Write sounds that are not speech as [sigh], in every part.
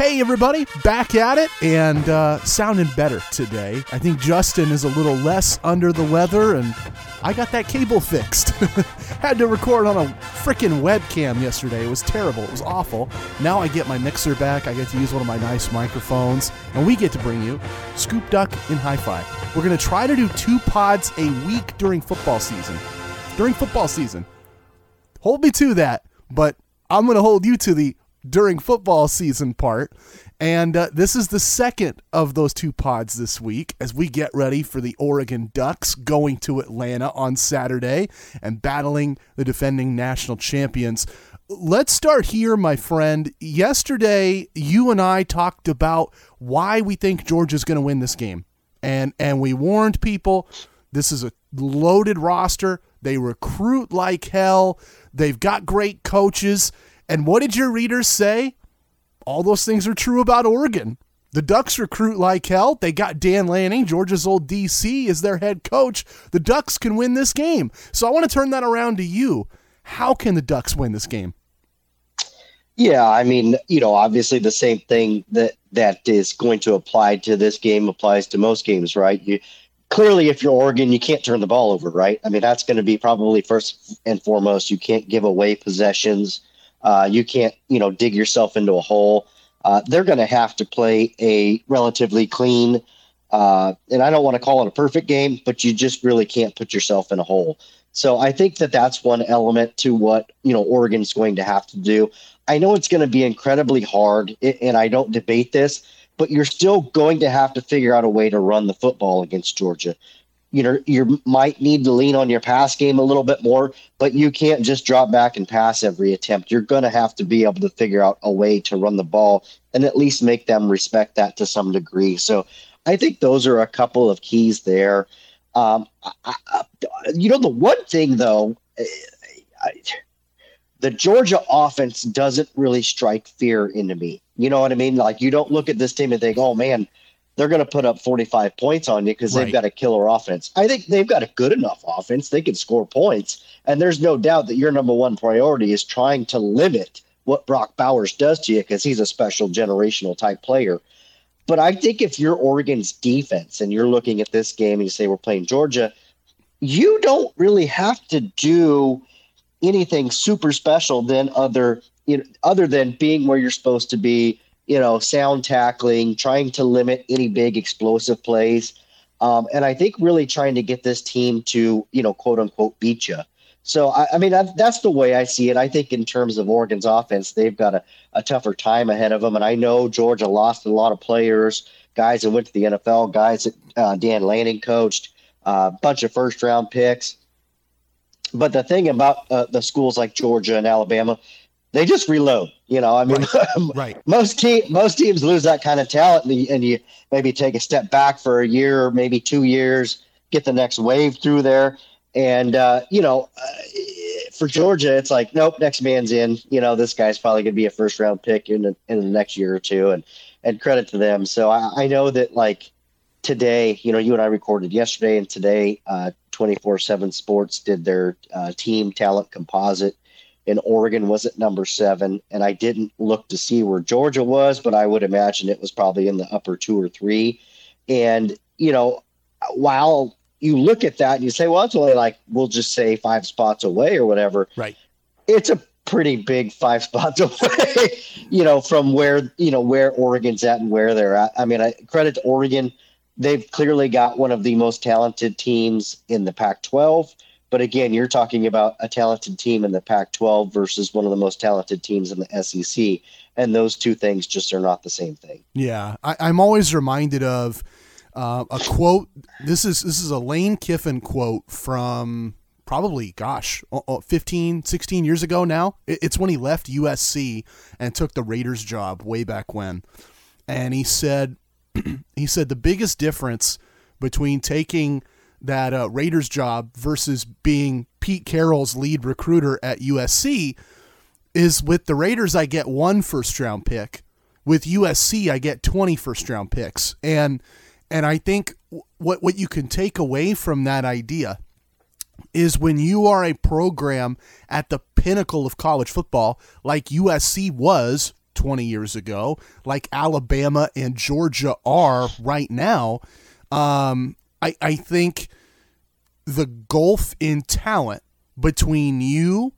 Hey, everybody, back at it and uh, sounding better today. I think Justin is a little less under the weather, and I got that cable fixed. [laughs] Had to record on a freaking webcam yesterday. It was terrible. It was awful. Now I get my mixer back. I get to use one of my nice microphones, and we get to bring you Scoop Duck in Hi Fi. We're going to try to do two pods a week during football season. During football season. Hold me to that, but I'm going to hold you to the during football season part. And uh, this is the second of those two pods this week as we get ready for the Oregon Ducks going to Atlanta on Saturday and battling the defending national champions. Let's start here, my friend. Yesterday, you and I talked about why we think Georgia's going to win this game. And and we warned people this is a loaded roster. They recruit like hell. They've got great coaches. And what did your readers say? All those things are true about Oregon. The Ducks recruit like hell. They got Dan Lanning, Georgia's old DC, as their head coach. The Ducks can win this game. So I want to turn that around to you. How can the Ducks win this game? Yeah, I mean, you know, obviously the same thing that that is going to apply to this game applies to most games, right? You clearly if you're Oregon, you can't turn the ball over, right? I mean, that's going to be probably first and foremost. You can't give away possessions. Uh, you can't, you know, dig yourself into a hole. Uh, they're going to have to play a relatively clean, uh, and I don't want to call it a perfect game, but you just really can't put yourself in a hole. So I think that that's one element to what you know Oregon's going to have to do. I know it's going to be incredibly hard, and I don't debate this, but you're still going to have to figure out a way to run the football against Georgia you know you might need to lean on your pass game a little bit more but you can't just drop back and pass every attempt. You're going to have to be able to figure out a way to run the ball and at least make them respect that to some degree. So i think those are a couple of keys there. Um, I, I, you know the one thing though eh, I, the georgia offense doesn't really strike fear into me. You know what i mean? Like you don't look at this team and think oh man they're going to put up 45 points on you because right. they've got a killer offense. I think they've got a good enough offense. They can score points. And there's no doubt that your number one priority is trying to limit what Brock Bowers does to you because he's a special generational type player. But I think if you're Oregon's defense and you're looking at this game and you say we're playing Georgia, you don't really have to do anything super special than other you know, other than being where you're supposed to be you know, sound tackling, trying to limit any big explosive plays. Um, and I think really trying to get this team to, you know, quote unquote, beat you. So, I, I mean, that, that's the way I see it. I think in terms of Oregon's offense, they've got a, a tougher time ahead of them. And I know Georgia lost a lot of players, guys that went to the NFL, guys that uh, Dan Lanning coached, a uh, bunch of first round picks. But the thing about uh, the schools like Georgia and Alabama, they just reload. You know, I mean, right. [laughs] right. most team most teams lose that kind of talent, and you, and you maybe take a step back for a year, or maybe two years, get the next wave through there, and uh, you know, uh, for Georgia, it's like, nope, next man's in. You know, this guy's probably going to be a first round pick in the, in the next year or two, and and credit to them. So I, I know that like today, you know, you and I recorded yesterday, and today, uh, twenty four seven Sports did their uh, team talent composite and Oregon was at number seven. And I didn't look to see where Georgia was, but I would imagine it was probably in the upper two or three. And, you know, while you look at that and you say, well, it's only like, we'll just say five spots away or whatever. Right. It's a pretty big five [laughs] spots away, you know, from where, you know, where Oregon's at and where they're at. I mean, I credit to Oregon. They've clearly got one of the most talented teams in the Pac 12 but again, you're talking about a talented team in the Pac 12 versus one of the most talented teams in the SEC. And those two things just are not the same thing. Yeah. I, am always reminded of uh, a quote. This is, this is a Lane Kiffin quote from probably, gosh, 15, 16 years ago now. It's when he left USC and took the Raiders job way back when. And he said, [clears throat] he said the biggest difference between taking that uh, Raiders job versus being Pete Carroll's lead recruiter at USC is with the Raiders, I get one first round pick. With USC, I get 20 first round picks. And and I think what what you can take away from that idea is when you are a program at the pinnacle of college football, like USC was 20 years ago, like Alabama and Georgia are right now, um, I, I think the gulf in talent between you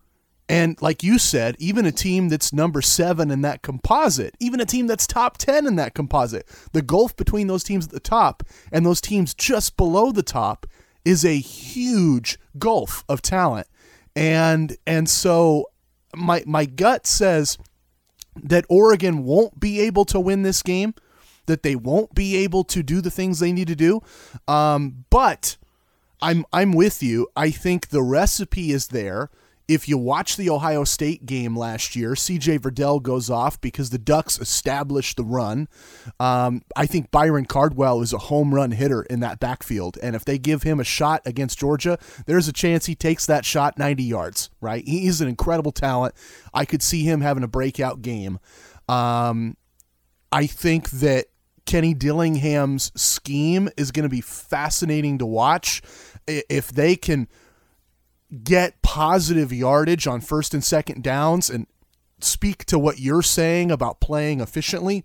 and, like you said, even a team that's number seven in that composite, even a team that's top 10 in that composite, the gulf between those teams at the top and those teams just below the top is a huge gulf of talent. And and so my my gut says that Oregon won't be able to win this game, that they won't be able to do the things they need to do. Um, but I'm I'm with you. I think the recipe is there if you watch the Ohio State game last year, CJ Verdell goes off because the Ducks established the run. Um, I think Byron Cardwell is a home run hitter in that backfield. And if they give him a shot against Georgia, there's a chance he takes that shot 90 yards, right? He's an incredible talent. I could see him having a breakout game. Um, I think that Kenny Dillingham's scheme is going to be fascinating to watch. If they can get positive yardage on first and second downs and speak to what you're saying about playing efficiently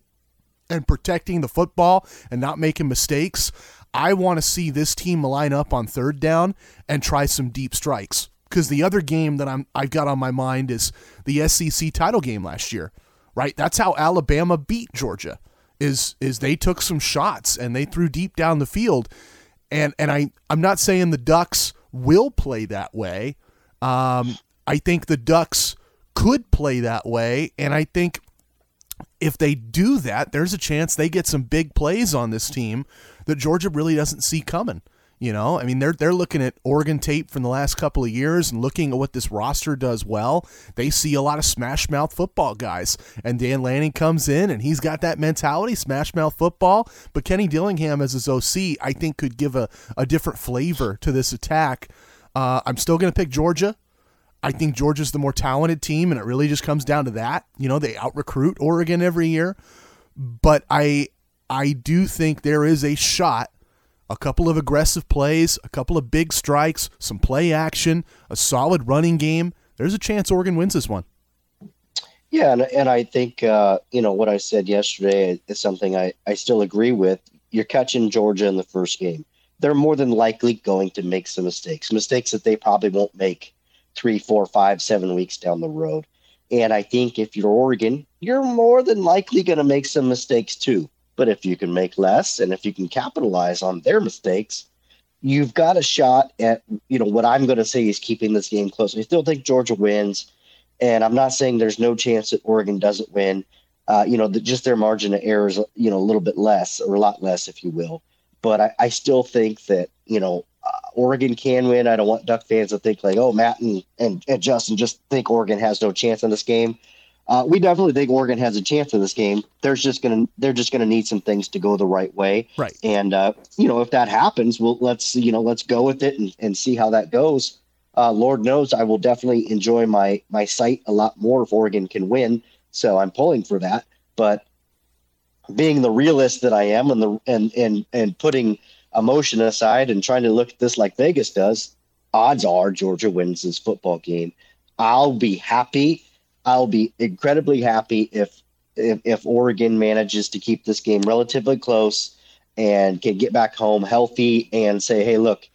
and protecting the football and not making mistakes. I want to see this team line up on third down and try some deep strikes. Because the other game that I'm I've got on my mind is the SEC title game last year, right? That's how Alabama beat Georgia. Is is they took some shots and they threw deep down the field, and and I I'm not saying the Ducks will play that way. Um, I think the Ducks could play that way, and I think if they do that, there's a chance they get some big plays on this team that Georgia really doesn't see coming. You know, I mean, they're they're looking at Oregon tape from the last couple of years and looking at what this roster does well. They see a lot of smash mouth football guys, and Dan Lanning comes in and he's got that mentality, smash mouth football. But Kenny Dillingham as his OC, I think, could give a, a different flavor to this attack. Uh, I'm still going to pick Georgia. I think Georgia's the more talented team, and it really just comes down to that. You know, they out recruit Oregon every year, but I I do think there is a shot a couple of aggressive plays, a couple of big strikes, some play action, a solid running game, there's a chance Oregon wins this one. Yeah, and, and I think uh, you know what I said yesterday is something I, I still agree with. You're catching Georgia in the first game. They're more than likely going to make some mistakes, mistakes that they probably won't make three, four, five, seven weeks down the road. And I think if you're Oregon, you're more than likely going to make some mistakes too. But if you can make less and if you can capitalize on their mistakes, you've got a shot at, you know, what I'm going to say is keeping this game close. I still think Georgia wins. And I'm not saying there's no chance that Oregon doesn't win. Uh, you know, the, just their margin of error is, you know, a little bit less or a lot less, if you will. But I, I still think that, you know, uh, Oregon can win. I don't want Duck fans to think like, oh, Matt and, and, and Justin just think Oregon has no chance in this game. Uh, we definitely think Oregon has a chance in this game. There's just gonna they're just gonna need some things to go the right way. Right. And uh, you know, if that happens, well, let's you know let's go with it and, and see how that goes. Uh, Lord knows I will definitely enjoy my my site a lot more if Oregon can win. So I'm pulling for that. But being the realist that I am, and the and and and putting emotion aside and trying to look at this like Vegas does, odds are Georgia wins this football game. I'll be happy I'll be incredibly happy if, if if Oregon manages to keep this game relatively close and can get back home healthy and say, hey, look,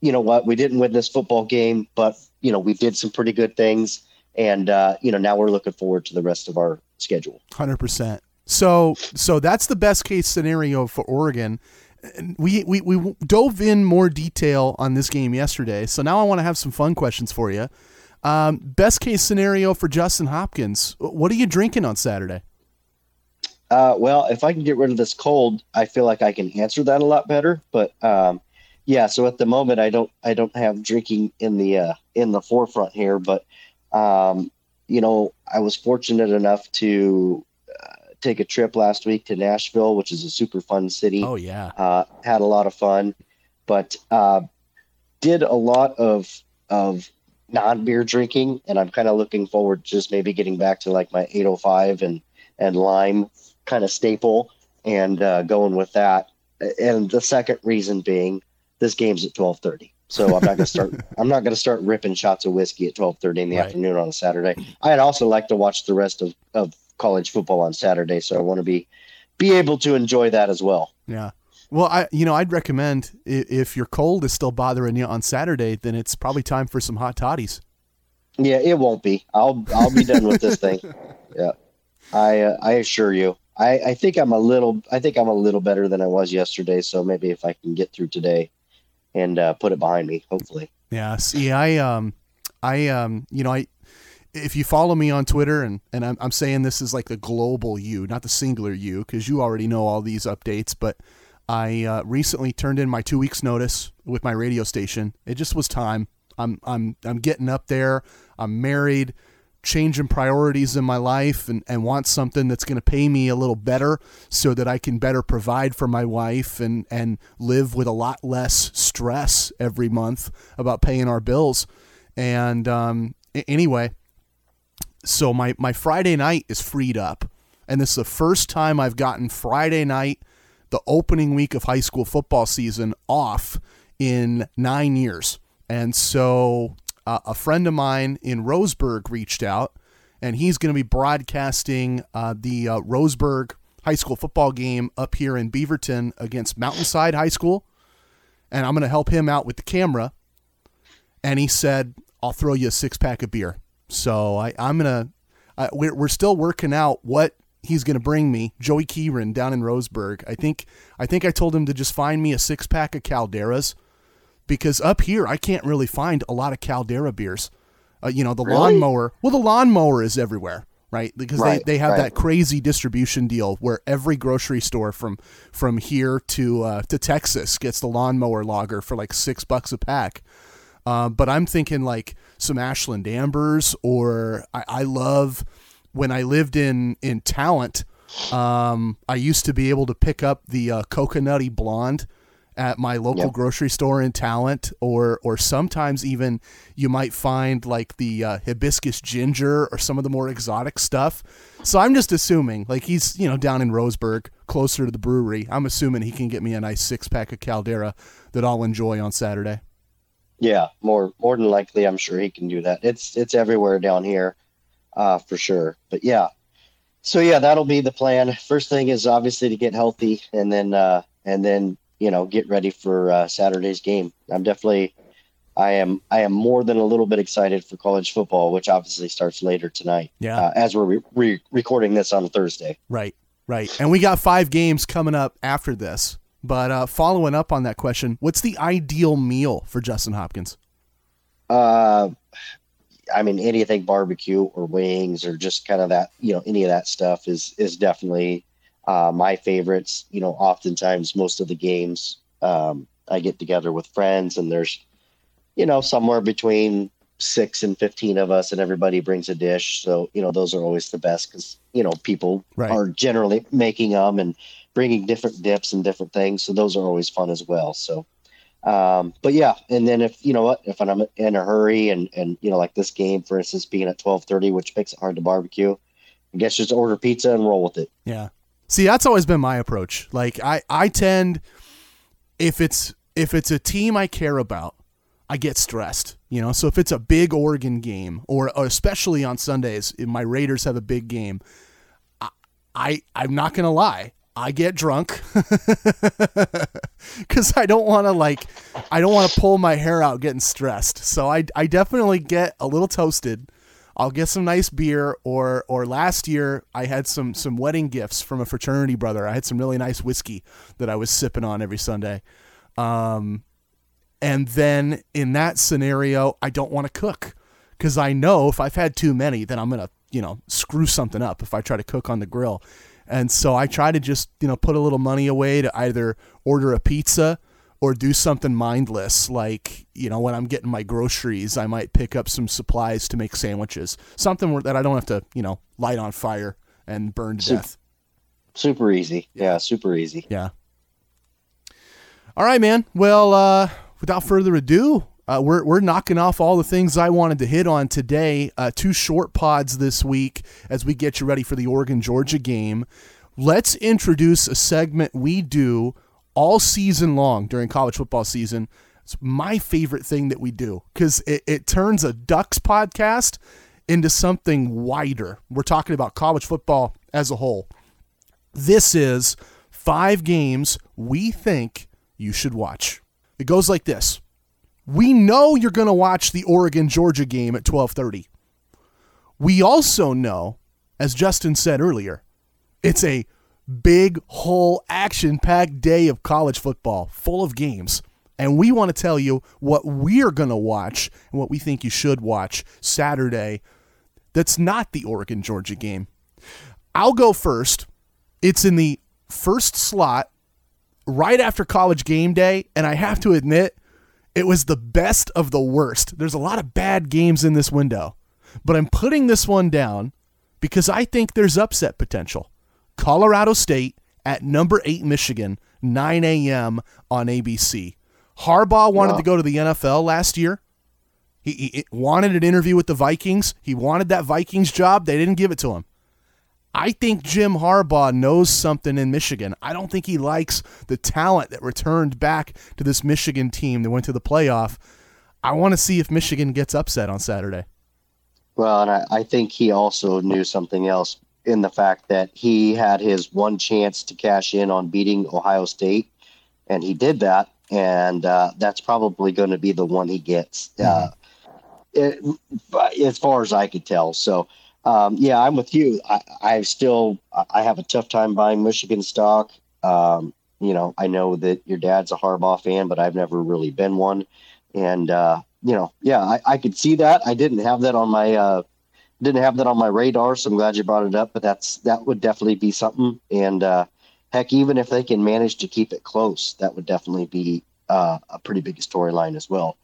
you know what, we didn't win this football game, but you know we did some pretty good things, and uh, you know now we're looking forward to the rest of our schedule. Hundred percent. So so that's the best case scenario for Oregon. We, we we dove in more detail on this game yesterday, so now I want to have some fun questions for you. Um, best case scenario for Justin Hopkins. What are you drinking on Saturday? Uh, well, if I can get rid of this cold, I feel like I can answer that a lot better. But um, yeah, so at the moment, I don't I don't have drinking in the uh, in the forefront here. But um, you know, I was fortunate enough to uh, take a trip last week to Nashville, which is a super fun city. Oh yeah, uh, had a lot of fun, but uh, did a lot of of non beer drinking, and I'm kind of looking forward to just maybe getting back to like my 805 and and lime kind of staple and uh, going with that. And the second reason being this game's at 12:30. So I'm not gonna start. [laughs] I'm not gonna start ripping shots of whiskey at 12:30 in the right. afternoon on a Saturday. I'd also like to watch the rest of, of college football on Saturday, so I want to be be able to enjoy that as well. Yeah. Well, I you know I'd recommend if your cold is still bothering you on Saturday, then it's probably time for some hot toddies. Yeah, it won't be. I'll I'll be done with this thing. [laughs] Yeah, I uh, I assure you. I, I think I'm a little I think I'm a little better than I was yesterday. So maybe if I can get through today and uh, put it behind me, hopefully. Yeah. See, I um I um you know I if you follow me on Twitter and and I'm I'm saying this is like the global you, not the singular you, because you already know all these updates, but. I uh, recently turned in my two weeks notice with my radio station. It just was time. I'm I'm I'm getting up there. I'm married changing priorities in my life and, and want something that's going to pay me a little better so that I can better provide for my wife and, and live with a lot less stress every month about paying our bills. And um, anyway, so my, my Friday night is freed up. And this is the first time I've gotten Friday night, the opening week of high school football season, off in nine years. And so uh, a friend of mine in Roseburg reached out, and he's going to be broadcasting uh, the uh, Roseburg high school football game up here in Beaverton against Mountainside High School. And I'm going to help him out with the camera. And he said, I'll throw you a six pack of beer. So I, I'm going to, we're, we're still working out what he's going to bring me Joey Kieran down in Roseburg. I think I think I told him to just find me a six pack of Calderas because up here I can't really find a lot of Caldera beers. Uh, you know, the really? lawnmower. Well, the lawnmower is everywhere, right? Because right, they, they have right. that crazy distribution deal where every grocery store from from here to uh, to Texas gets the lawnmower lager for like six bucks a pack. Uh, but I'm thinking like some Ashland Ambers, or I, I love when I lived in in Talent. Um, I used to be able to pick up the uh, coconutty blonde at my local Yep. grocery store in Talent, or or sometimes even you might find like the uh, hibiscus ginger or some of the more exotic stuff. So I'm just assuming, like he's you know down in Roseburg, closer to the brewery. I'm assuming he can get me a nice six pack of Caldera that I'll enjoy on Saturday. Yeah, more more than likely, I'm sure he can do that. It's it's everywhere down here, uh, for sure. But yeah, so yeah, that'll be the plan. First thing is obviously to get healthy, and then uh, and then you know get ready for uh, Saturday's game. I'm definitely, I am I am more than a little bit excited for college football, which obviously starts later tonight. Yeah. uh, as we're re- re- recording this on Thursday. Right, right. And we got five games coming up after this. But uh, following up on that question, what's the ideal meal for Justin Hopkins? Uh, I mean, anything barbecue or wings or just kind of that, you know, any of that stuff is is definitely uh, my favorites. You know, oftentimes most of the games um, I get together with friends, and there's, you know, somewhere between six and fifteen of us, and everybody brings a dish. So you know, those are always the best because you know people Right. are generally making them and bringing different dips and different things. So those are always fun as well. So um, but yeah, and then if you know what, if I'm in a hurry and and you know like this game, for instance, being at 12:30, which makes it hard to barbecue, I guess just order pizza and roll with it. Yeah. See, that's always been my approach. Like I, I tend if it's if it's a team I care about, I get stressed. You know, so if it's a big Oregon game, or, or especially on Sundays, if my Raiders have a big game, I, I I'm not gonna lie, I get drunk [laughs] because I don't want to like I don't want to pull my hair out getting stressed. So I I definitely get a little toasted. I'll get some nice beer or or last year I had some some wedding gifts from a fraternity brother. I had some really nice whiskey that I was sipping on every Sunday. Um and then in that scenario, I don't want to cook cuz I know if I've had too many then I'm going to, you know, screw something up if I try to cook on the grill. And so I try to just, you know, put a little money away to either order a pizza or do something mindless like, you know, when I'm getting my groceries, I might pick up some supplies to make sandwiches. Something that I don't have to, you know, light on fire and burn to Sup- death. Super easy, yeah, super easy. Yeah. All right, man. Well, uh, without further ado, uh, we're, we're knocking off all the things I wanted to hit on today. Uh, two short pods this week as we get you ready for the Oregon Georgia game. Let's introduce a segment we do all season long during college football season. It's my favorite thing that we do because it, it turns a Ducks podcast into something wider, we're talking about college football as a whole. This is five games we think you should watch. It goes like this. We know you're going to watch the Oregon Georgia game at 12:30. We also know, as Justin said earlier, it's a big whole action-packed day of college football, full of games. And we want to tell you what we're going to watch and what we think you should watch Saturday that's not the Oregon Georgia game. I'll go first. It's in the first slot right after college game day. And I have to admit, it was the best of the worst. There's a lot of bad games in this window, but I'm putting this one down because I think there's upset potential. Colorado State at number eight Michigan, 9 a.m. on ABC. Harbaugh wanted to go to the NFL last year. He, he, wanted an interview with the Vikings. He wanted that Vikings job. They didn't give it to him. I think Jim Harbaugh knows something in Michigan. I don't think he likes the talent that returned back to this Michigan team that went to the playoff. I want to see if Michigan gets upset on Saturday. Well, and I, I think he also knew something else in the fact that he had his one chance to cash in on beating Ohio State, and he did that. And uh, that's probably going to be the one he gets. Uh, mm-hmm. it, as far as I could tell. So, um, yeah, I'm with you. I, I still I have a tough time buying Michigan stock. Um, you know, I know that your dad's a Harbaugh fan, but I've never really been one. And uh, you know, yeah, I, I could see that. I didn't have that on my uh, didn't have that on my radar, so I'm glad you brought it up. But that's that would definitely be something. And uh, heck, even if they can manage to keep it close, that would definitely be uh, a pretty big storyline as well.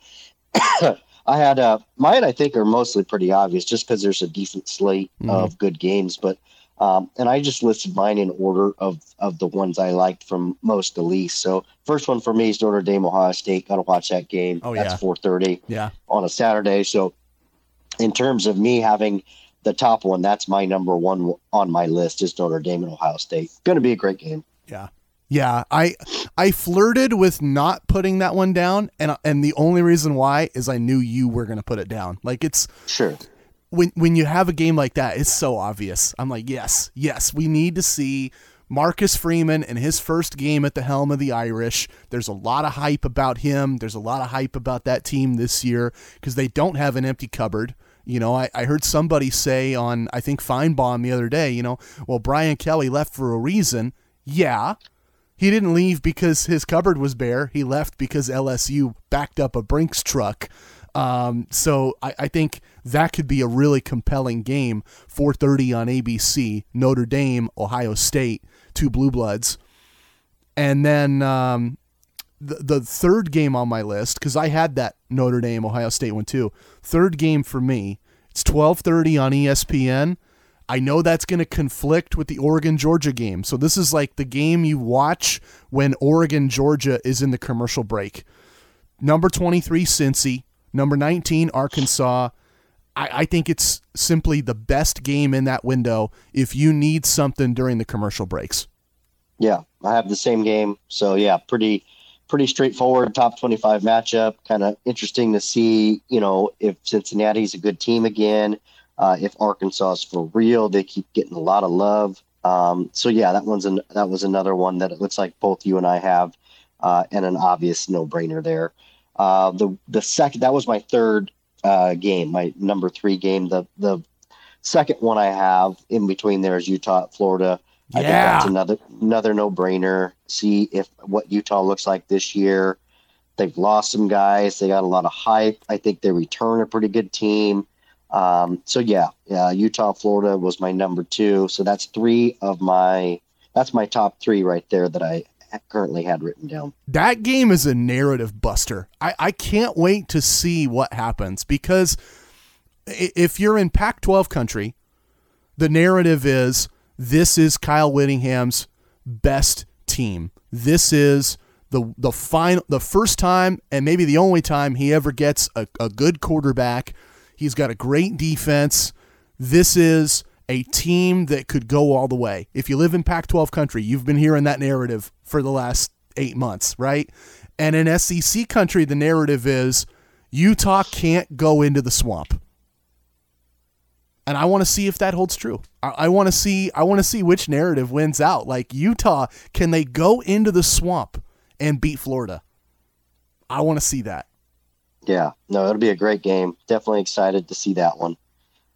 [coughs] I had uh, mine. I think are mostly pretty obvious, just because there's a decent slate mm-hmm. of good games. But um, and I just listed mine in order of of the ones I liked from most to least. So first one for me is Notre Dame Ohio State. Got to watch that game. Oh That's yeah, four thirty. Yeah, on a Saturday. So in terms of me having the top one, that's my number one on my list is Notre Dame and Ohio State. Going to be a great game. Yeah. Yeah, I I flirted with not putting that one down, and and the only reason why is I knew you were gonna put it down. Like it's sure when when you have a game like that, it's so obvious. I'm like, yes, yes, we need to see Marcus Freeman in his first game at the helm of the Irish. There's a lot of hype about him. There's a lot of hype about that team this year because they don't have an empty cupboard. You know, I, I heard somebody say on I think Finebaum the other day, you know, well Brian Kelly left for a reason. Yeah, he didn't leave because his cupboard was bare. He left because LSU backed up a Brinks truck. Um, so I, I, think that could be a really compelling game. 4:30 on ABC. Notre Dame, Ohio State, two blue bloods, and then um, the the third game on my list because I had that Notre Dame Ohio State one too. Third game for me. It's 12:30 on ESPN. I know that's going to conflict with the Oregon Georgia game. So this is like the game you watch when Oregon Georgia is in the commercial break. Number 23, Cincy. Number 19, Arkansas. I, I think it's simply the best game in that window if you need something during the commercial breaks. Yeah, I have the same game. So yeah, pretty pretty straightforward top 25 matchup. Kind of interesting to see, you know, if Cincinnati's a good team again uh, if Arkansas is for real, they keep getting a lot of love. Um, so yeah, that one's an, that was another one that it looks like both you and I have, uh, and an obvious no brainer there. Uh, the the second that was my third uh, game, my number three game. The the second one I have in between there is Utah, Florida. Yeah. I think that's another another no brainer. See if what Utah looks like this year. They've lost some guys. They got a lot of hype. I think they return a pretty good team. Um, so yeah, yeah, Utah, Florida was my number two. So that's three of my that's my top three right there that I currently had written down. That game is a narrative buster. I, I can't wait to see what happens because if you're in Pac 12 country, the narrative is this is Kyle Whittingham's best team. This is the the final the first time and maybe the only time he ever gets a, a good quarterback He's got a great defense. This is a team that could go all the way. If you live in Pac 12 country, you've been hearing that narrative for the last eight months, right? And in SEC country, the narrative is Utah can't go into the swamp. and I want to see if that holds true. I, I want to see I want to see which narrative wins out. Like Utah, can they go into the swamp and beat Florida? I want to see that. Yeah, no, it'll be a great game. Definitely excited to see that one.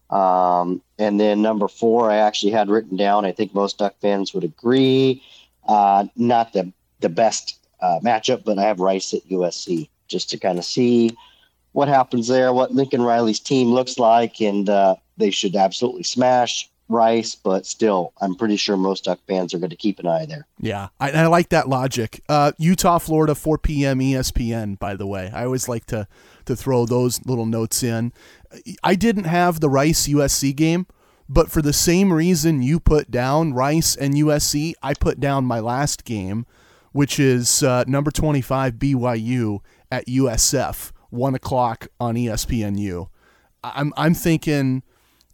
Um, and then number four, I actually had written down. I think most Duck fans would agree. Uh, not the the best uh, matchup, but I have Rice at USC just to kind of see what happens there, what Lincoln Riley's team looks like, and uh, they should absolutely smash Rice, but still, I'm pretty sure most Duck fans are going to keep an eye there. Yeah, I, I like that logic. Uh, Utah, Florida, 4 p.m. ESPN. By the way, I always like to to throw those little notes in. I didn't have the Rice USC game, but for the same reason you put down Rice and USC, I put down my last game, which is uh, number 25 BYU at USF, one o'clock on ESPNU. I'm I'm thinking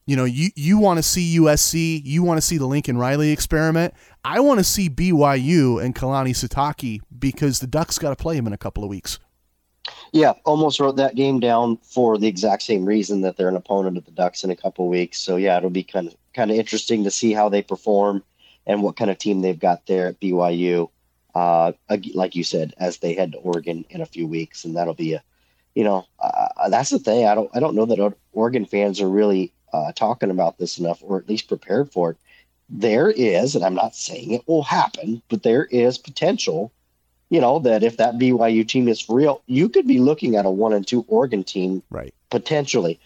you know, you, you want to see USC, you want to see the Lincoln Riley experiment. I want to see BYU and Kalani Sitake because the Ducks got to play him in a couple of weeks. Yeah, almost wrote that game down for the exact same reason that they're an opponent of the Ducks in a couple of weeks. So yeah, it'll be kind of kind of interesting to see how they perform and what kind of team they've got there at BYU. Uh, like you said, as they head to Oregon in a few weeks, and that'll be a, you know, uh, that's the thing. I don't I don't know that Oregon fans are really uh, talking about this enough, or at least prepared for it. There is, and I'm not saying it will happen, but there is potential, you know, that if that BYU team is real, you could be looking at a one and two Oregon team, right? Potentially.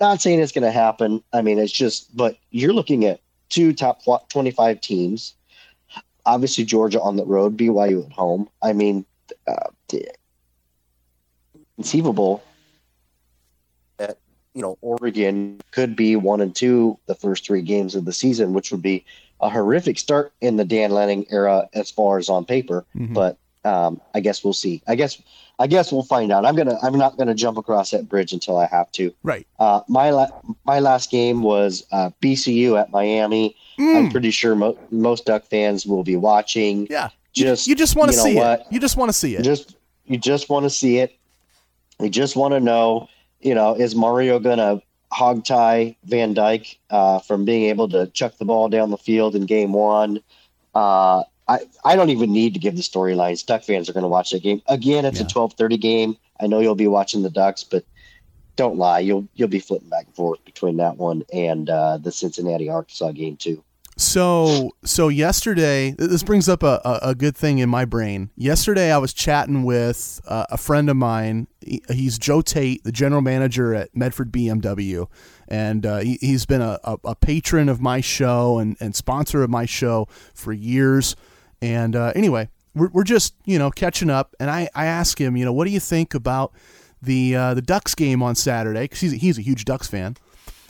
Not saying it's going to happen. I mean, it's just, but you're looking at two top 25 teams. Obviously, Georgia on the road, BYU at home. I mean, uh, conceivable you know, Oregon could be one and two the first three games of the season, which would be a horrific start in the Dan Lanning era as far as on paper. Mm-hmm. But um, I guess we'll see. I guess I guess we'll find out. I'm gonna I'm not gonna jump across that bridge until I have to. Right. Uh, my la- my last game was uh, BCU at Miami. Mm. I'm pretty sure mo- most Duck fans will be watching. Yeah. Just you, you just want to see what? it. You just want to see it. Just you just want to see it. You just want to know you know, is Mario going to hog tie Van Dyke uh, from being able to chuck the ball down the field in game one? Uh, I, I don't even need to give the storylines. Duck fans are going to watch that game. Again, it's yeah. a 1230 game. I know you'll be watching the Ducks, but don't lie. You'll you'll be flipping back and forth between that one and uh, the Cincinnati Arkansas game too. So so yesterday, this brings up a, a, good thing in my brain. Yesterday, I was chatting with uh, a friend of mine. He, he's Joe Tate, the general manager at Medford BMW, and uh, he, has been a, a, a, patron of my show and, and sponsor of my show for years. And uh, anyway, we're, we're just you know catching up, and I, I ask him, you know, what do you think about the uh, the Ducks game on Saturday? Because he's he's a huge Ducks fan,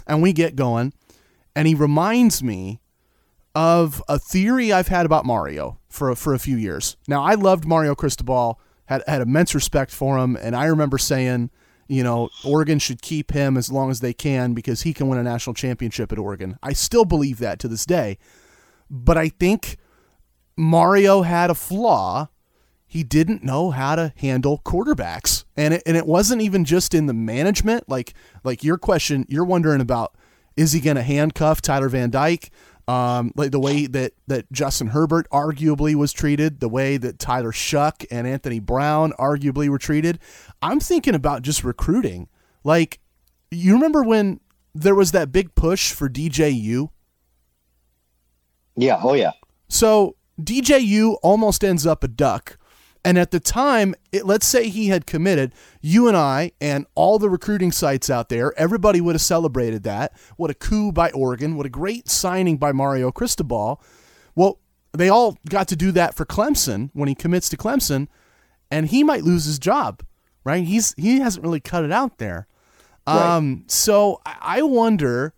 and we get going, and he reminds me of a theory I've had about Mario for for a few years. Now, I loved Mario Cristobal, had had immense respect for him, and I remember saying, you know, Oregon should keep him as long as they can because he can win a national championship at Oregon. I still believe that to this day. But I think Mario had a flaw. He didn't know how to handle quarterbacks. And it, and it wasn't even just in the management. Like like your question, you're wondering about is he going to handcuff Tyler Van Dyke? Um, like the way that that Justin Herbert arguably was treated, the way that Tyler Shough and Anthony Brown arguably were treated. I'm thinking about just recruiting. Like, you remember when there was that big push for DJU? Yeah. Oh yeah. So DJU almost ends up a duck and at the time, it, let's say he had committed, you and I and all the recruiting sites out there, everybody would have celebrated that. What a coup by Oregon. What a great signing by Mario Cristobal. Well, they all got to do that for Clemson when he commits to Clemson, and he might lose his job, right? He's he hasn't really cut it out there. Right. Um, so I wonder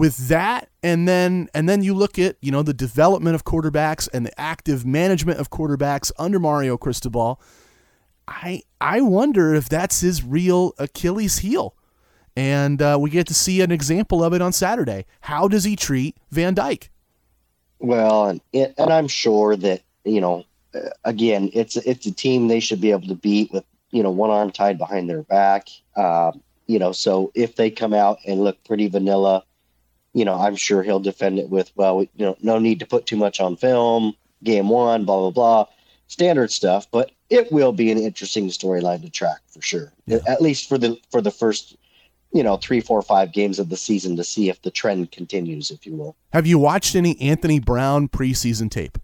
with that and then and then you look at you know the development of quarterbacks and the active management of quarterbacks under Mario Cristobal I I wonder if that's his real Achilles heel. And uh, we get to see an example of it on Saturday. How does he treat Van Dyke? Well and and I'm sure that you know uh, again it's it's a team they should be able to beat with you know one arm tied behind their back. Um, you know so if they come out and look pretty vanilla you know, I'm sure he'll defend it with, well, you know, no need to put too much on film, game one, blah, blah, blah, standard stuff. But it will be an interesting storyline to track for sure, yeah. at least for the for the first, you know, three, four, five games of the season to see if the trend continues, if you will. Have you watched any Anthony Brown preseason tape?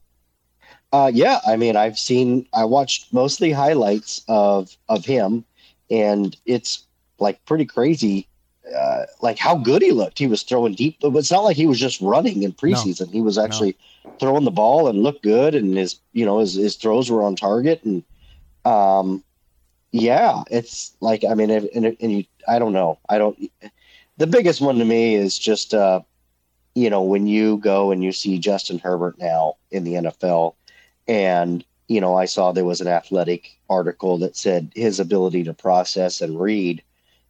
Uh, yeah, I mean, I've seen, I watched mostly highlights of of him, and it's like pretty crazy uh, like how good he looked. He was throwing deep, but it's not like he was just running in preseason. No. He was actually no. throwing the ball and looked good, and his you know his his throws were on target, and um, yeah, it's like I mean, and, and you, I don't know, I don't. The biggest one to me is just uh, you know when you go and you see Justin Herbert now in the NFL, and you know I saw there was an athletic article that said his ability to process and read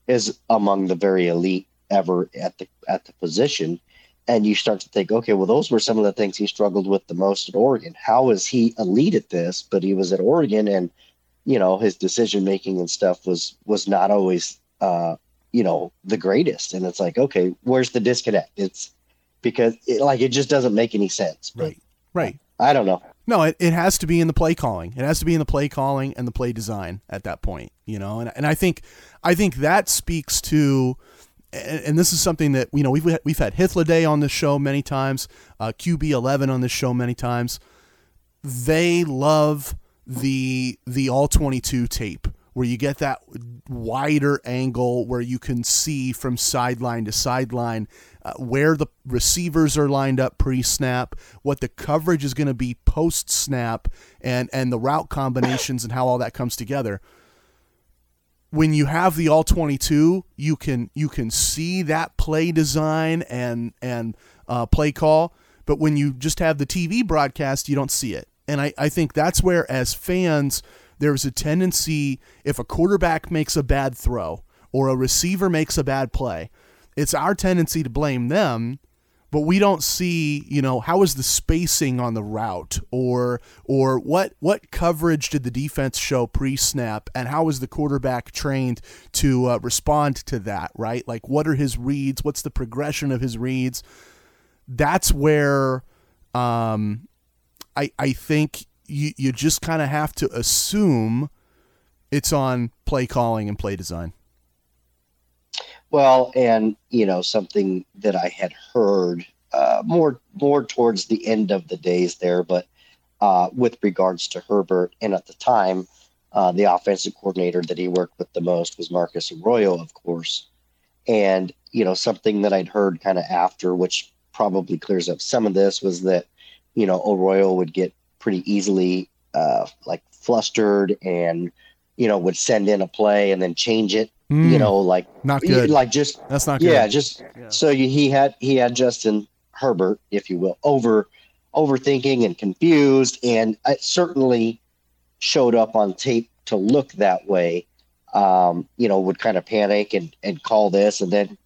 is among the very elite ever at the at the position. And you start to think okay well those were some of the things he struggled with the most at Oregon. How is he elite at this? But he was at Oregon and you know his decision making and stuff was was not always uh you know the greatest. And it's like okay where's the disconnect? It's because it, like it just doesn't make any sense. Right. Right. I don't know no, it, it has to be in the play calling. It has to be in the play calling and the play design at that point, you know. And, and I think I think that speaks to and, and this is something that you know we've we've had Hythloday on this show many times, uh, QB eleven on this show many times. They love the the all twenty two tape where you get that wider angle where you can see from sideline to sideline uh, where the receivers are lined up pre-snap, what the coverage is going to be post-snap, and and the route combinations and how all that comes together. When you have the all 22, you can you can see that play design and and uh, play call, but when you just have the TV broadcast, you don't see it. And I, I think that's where, as fans, there's a tendency if a quarterback makes a bad throw or a receiver makes a bad play, it's our tendency to blame them but we don't see you know how is the spacing on the route or or what what coverage did the defense show pre-snap and how is the quarterback trained to uh, respond to that right? Like what are his reads? What's the progression of his reads? That's where um i i think you you just kind of have to assume it's on play calling and play design well, and you know something that I had heard uh, more more towards the end of the days there, but uh, with regards to Herbert, and at the time, uh, the offensive coordinator that he worked with the most was Marcus Arroyo, of course. And you know something that I'd heard kind of after, which probably clears up some of this, was that you know Arroyo would get pretty easily uh, like flustered and you know would send in a play and then change it Mm, you know, like not good. Like just that's not good. Yeah, just yeah. so you, he had he had Justin Herbert, if you will, over overthinking and confused, and it certainly showed up on tape to look that way. Um, you know, would kind of panic and and call this, and then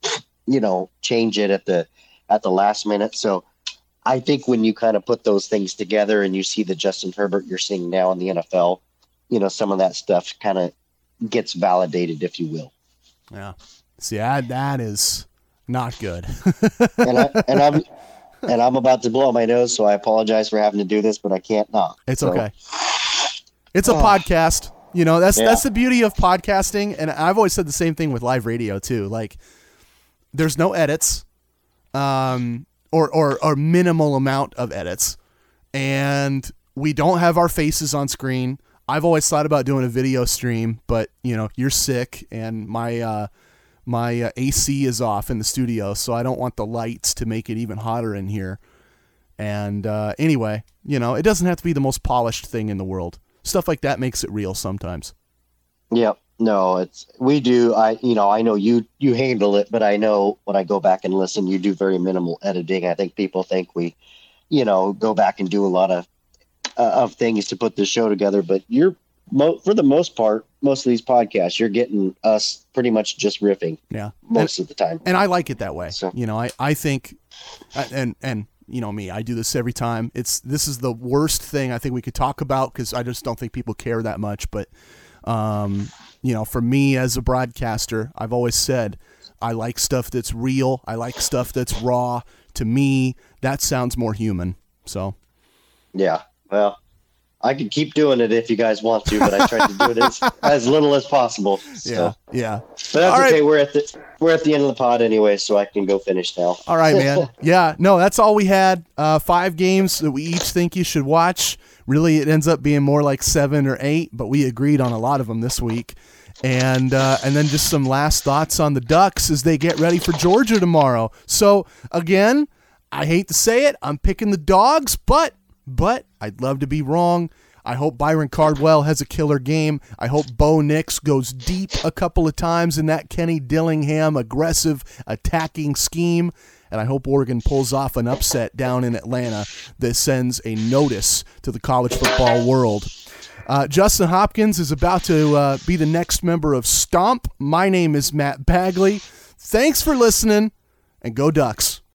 you know change it at the at the last minute. So I think when you kind of put those things together and you see the Justin Herbert you're seeing now in the NFL, you know, some of that stuff kind of gets validated, if you will. Yeah. See, that, that is not good. [laughs] and, I, and I'm and I'm about to blow my nose, so I apologize for having to do this, but I can't not. It's so. okay. It's a oh. podcast. You know, that's yeah. that's the beauty of podcasting, and I've always said the same thing with live radio too. Like, there's no edits, um, or or or minimal amount of edits, and we don't have our faces on screen. I've always thought about doing a video stream, but you know, you're sick and my uh, my uh, AC is off in the studio, so I don't want the lights to make it even hotter in here. And uh, anyway, you know, it doesn't have to be the most polished thing in the world. Stuff like that makes it real sometimes. Yep. No, it's we do. I you know I know you you handle it, but I know when I go back and listen, you do very minimal editing. I think people think we, you know, go back and do a lot of uh, of things to put this show together, but you're mo- for the most part, most of these podcasts, you're getting us pretty much just riffing. Yeah, most and, of the time, and I like it that way. So you know, I I think, and and you know me, I do this every time. It's this is the worst thing I think we could talk about because I just don't think people care that much. But, um, you know, for me as a broadcaster, I've always said I like stuff that's real. I like stuff that's raw. To me, that sounds more human. So, yeah. Well, I could keep doing it if you guys want to, but I try to do it as, [laughs] as little as possible. So. Yeah, yeah. But that's All okay. right. We're at the we're at the end of the pod anyway, so I can go finish now. All right, man. [laughs] yeah, no, that's all we had. Uh, five games that we each think you should watch. Really, it ends up being more like seven or eight, but we agreed on a lot of them this week. And uh, and then just some last thoughts on the Ducks as they get ready for Georgia tomorrow. So again, I hate to say it, I'm picking the dogs, but but I'd love to be wrong. I hope Byron Cardwell has a killer game. I hope Bo Nix goes deep a couple of times in that Kenny Dillingham aggressive attacking scheme. And I hope Oregon pulls off an upset down in Atlanta that sends a notice to the college football world. Uh, Justin Hopkins is about to uh, be the next member of Stomp. My name is Matt Bagley. Thanks for listening, and go Ducks.